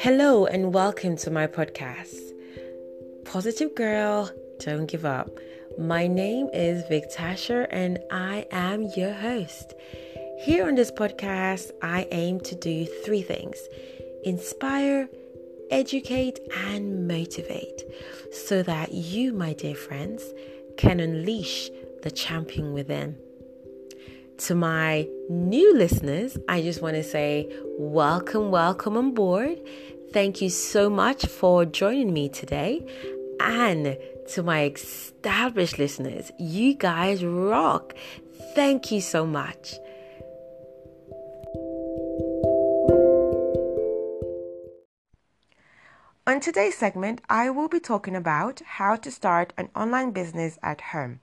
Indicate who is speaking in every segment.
Speaker 1: Hello, and welcome to my podcast. Positive Girl, Don't Give Up. My name is Vic Victasha, and I am your host. Here on this podcast, I aim to do three things inspire, educate, and motivate so that you, my dear friends, can unleash the champion within. To my new listeners, I just want to say welcome, welcome on board. Thank you so much for joining me today. And to my established listeners, you guys rock. Thank you so much. On today's segment, I will be talking about how to start an online business at home.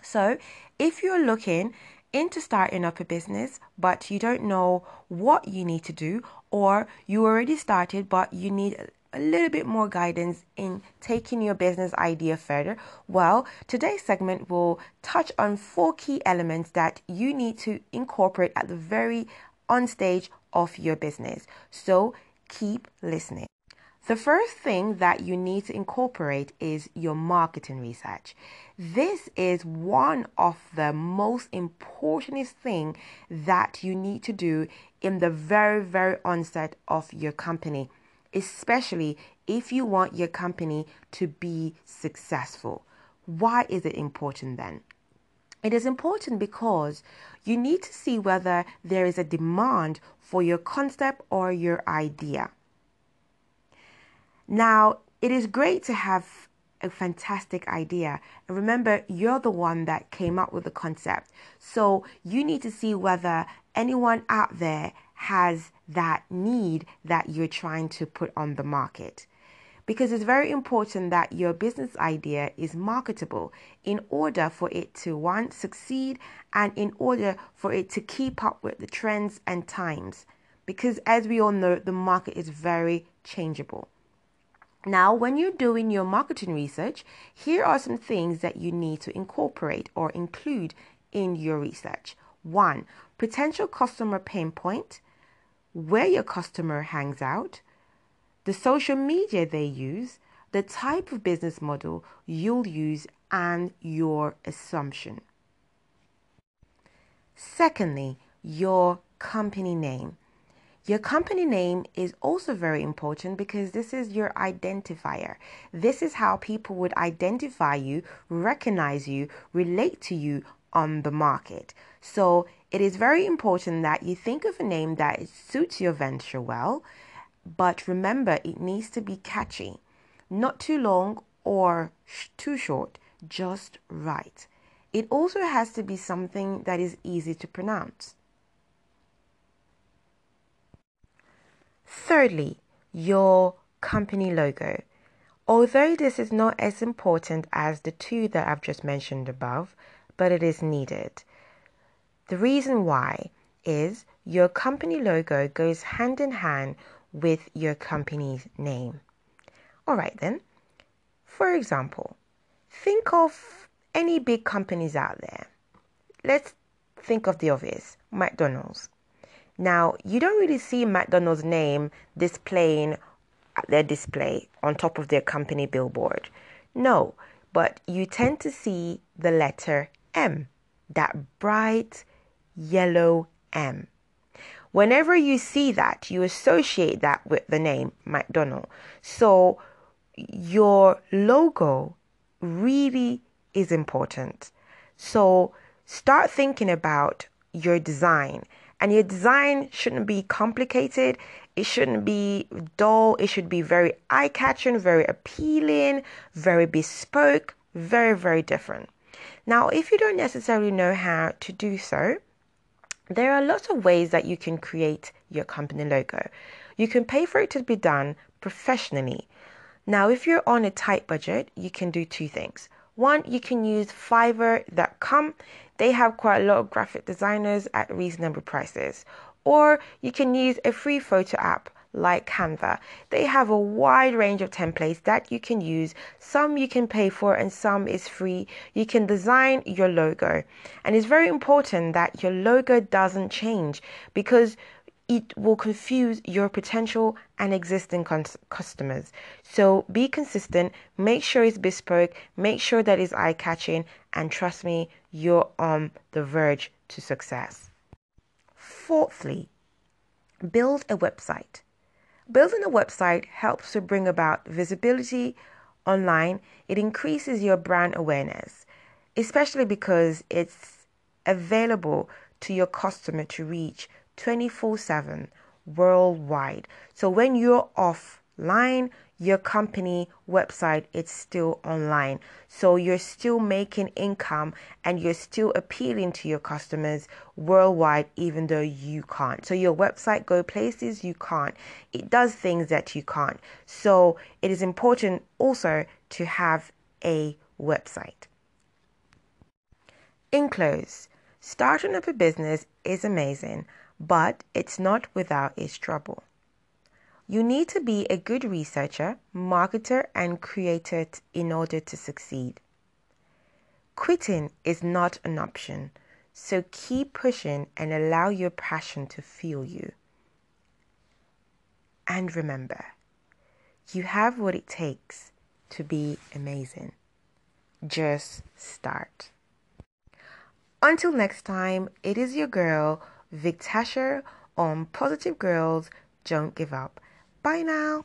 Speaker 1: So, if you're looking into starting up a business, but you don't know what you need to do, or you already started but you need a little bit more guidance in taking your business idea further, well, today's segment will touch on four key elements that you need to incorporate at the very on stage of your business. So keep listening. The first thing that you need to incorporate is your marketing research. This is one of the most important thing that you need to do in the very very onset of your company, especially if you want your company to be successful. Why is it important then? It is important because you need to see whether there is a demand for your concept or your idea. Now, it is great to have a fantastic idea. And remember, you're the one that came up with the concept. So you need to see whether anyone out there has that need that you're trying to put on the market. Because it's very important that your business idea is marketable in order for it to one succeed and in order for it to keep up with the trends and times. Because as we all know, the market is very changeable. Now, when you're doing your marketing research, here are some things that you need to incorporate or include in your research. One, potential customer pain point, where your customer hangs out, the social media they use, the type of business model you'll use, and your assumption. Secondly, your company name. Your company name is also very important because this is your identifier. This is how people would identify you, recognize you, relate to you on the market. So it is very important that you think of a name that suits your venture well, but remember it needs to be catchy, not too long or too short, just right. It also has to be something that is easy to pronounce. Thirdly, your company logo. Although this is not as important as the two that I've just mentioned above, but it is needed. The reason why is your company logo goes hand in hand with your company's name. All right, then. For example, think of any big companies out there. Let's think of the obvious McDonald's. Now, you don't really see McDonald's name displaying at their display on top of their company billboard. No, but you tend to see the letter M, that bright yellow M. Whenever you see that, you associate that with the name McDonald. So your logo really is important. So start thinking about your design and your design shouldn't be complicated. It shouldn't be dull. It should be very eye catching, very appealing, very bespoke, very, very different. Now, if you don't necessarily know how to do so, there are lots of ways that you can create your company logo. You can pay for it to be done professionally. Now, if you're on a tight budget, you can do two things. One, you can use Fiverr.com. They have quite a lot of graphic designers at reasonable prices. Or you can use a free photo app like Canva. They have a wide range of templates that you can use. Some you can pay for and some is free. You can design your logo. And it's very important that your logo doesn't change because it will confuse your potential and existing customers. So be consistent, make sure it's bespoke, make sure that it's eye catching, and trust me, you're on the verge to success. Fourthly, build a website. Building a website helps to bring about visibility online, it increases your brand awareness, especially because it's available to your customer to reach 24 7 worldwide. So when you're offline, your company website it's still online. So you're still making income and you're still appealing to your customers worldwide even though you can't. So your website go places you can't. It does things that you can't. So it is important also to have a website. In close starting up a business is amazing but it's not without its trouble. You need to be a good researcher, marketer, and creator in order to succeed. Quitting is not an option, so keep pushing and allow your passion to fuel you. And remember, you have what it takes to be amazing. Just start. Until next time, it is your girl Vic on Positive Girls Don't Give Up. Bye now.